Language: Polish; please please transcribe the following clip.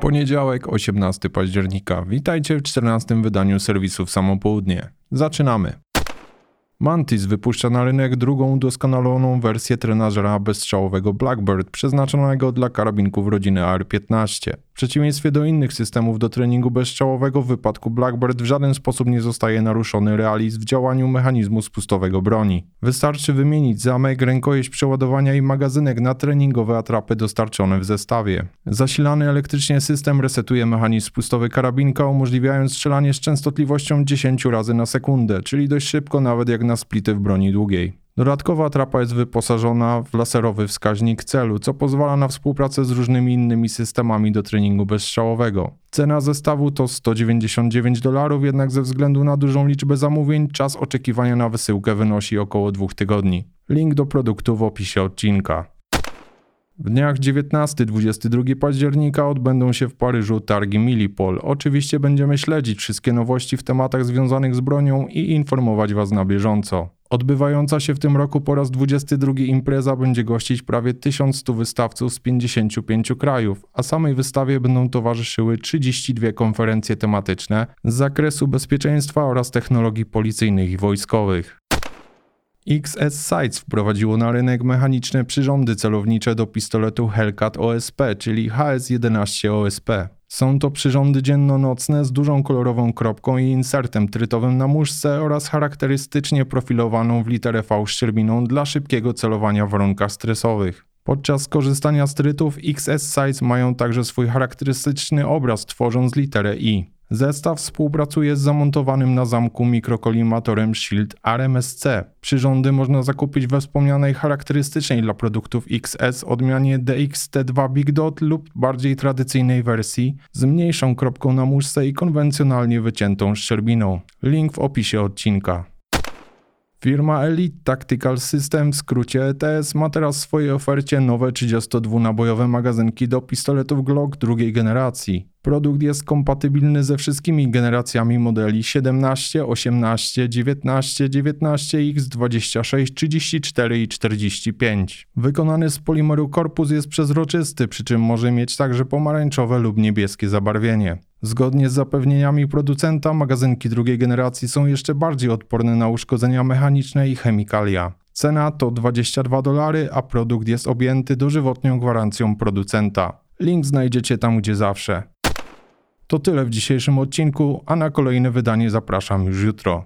Poniedziałek, 18 października. Witajcie w 14 wydaniu serwisu w samo południe. Zaczynamy. Mantis wypuszcza na rynek drugą udoskonaloną wersję trenażera bezstrzałowego Blackbird przeznaczonego dla karabinków rodziny AR-15. Przeciwieństwie do innych systemów do treningu bezstrzałowego w wypadku Blackbird w żaden sposób nie zostaje naruszony realizm w działaniu mechanizmu spustowego broni. Wystarczy wymienić zamek, rękojeść przeładowania i magazynek na treningowe atrapy dostarczone w zestawie. Zasilany elektrycznie system resetuje mechanizm spustowy karabinka, umożliwiając strzelanie z częstotliwością 10 razy na sekundę, czyli dość szybko nawet jak na splity w broni długiej. Dodatkowa atrapa jest wyposażona w laserowy wskaźnik celu, co pozwala na współpracę z różnymi innymi systemami do treningu bezstrzałowego. Cena zestawu to 199 dolarów, jednak ze względu na dużą liczbę zamówień czas oczekiwania na wysyłkę wynosi około 2 tygodni. Link do produktu w opisie odcinka. W dniach 19-22 października odbędą się w Paryżu targi Milipol. Oczywiście będziemy śledzić wszystkie nowości w tematach związanych z bronią i informować Was na bieżąco. Odbywająca się w tym roku po raz 22 impreza będzie gościć prawie 1100 wystawców z 55 krajów, a samej wystawie będą towarzyszyły 32 konferencje tematyczne z zakresu bezpieczeństwa oraz technologii policyjnych i wojskowych. XS Sights wprowadziło na rynek mechaniczne przyrządy celownicze do pistoletu Hellcat OSP, czyli HS-11 OSP. Są to przyrządy dzienno-nocne z dużą kolorową kropką i insertem trytowym na muszce oraz charakterystycznie profilowaną w literę V szczerbiną dla szybkiego celowania w warunkach stresowych. Podczas korzystania z trytów XS Sights mają także swój charakterystyczny obraz tworząc literę I. Zestaw współpracuje z zamontowanym na zamku mikrokolimatorem Shield RMSC. Przyrządy można zakupić we wspomnianej charakterystycznej dla produktów XS odmianie DXT2 Big Dot lub bardziej tradycyjnej wersji z mniejszą kropką na muszce i konwencjonalnie wyciętą szczerbiną. Link w opisie odcinka. Firma Elite Tactical System, w skrócie ETS, ma teraz w swojej ofercie nowe 32-nabojowe magazynki do pistoletów Glock drugiej generacji. Produkt jest kompatybilny ze wszystkimi generacjami modeli 17, 18, 19, 19X, 26, 34 i 45. Wykonany z polimeru korpus jest przezroczysty, przy czym może mieć także pomarańczowe lub niebieskie zabarwienie. Zgodnie z zapewnieniami producenta, magazynki drugiej generacji są jeszcze bardziej odporne na uszkodzenia mechaniczne i chemikalia. Cena to 22 dolary, a produkt jest objęty dożywotnią gwarancją producenta. Link znajdziecie tam gdzie zawsze. To tyle w dzisiejszym odcinku, a na kolejne wydanie zapraszam już jutro.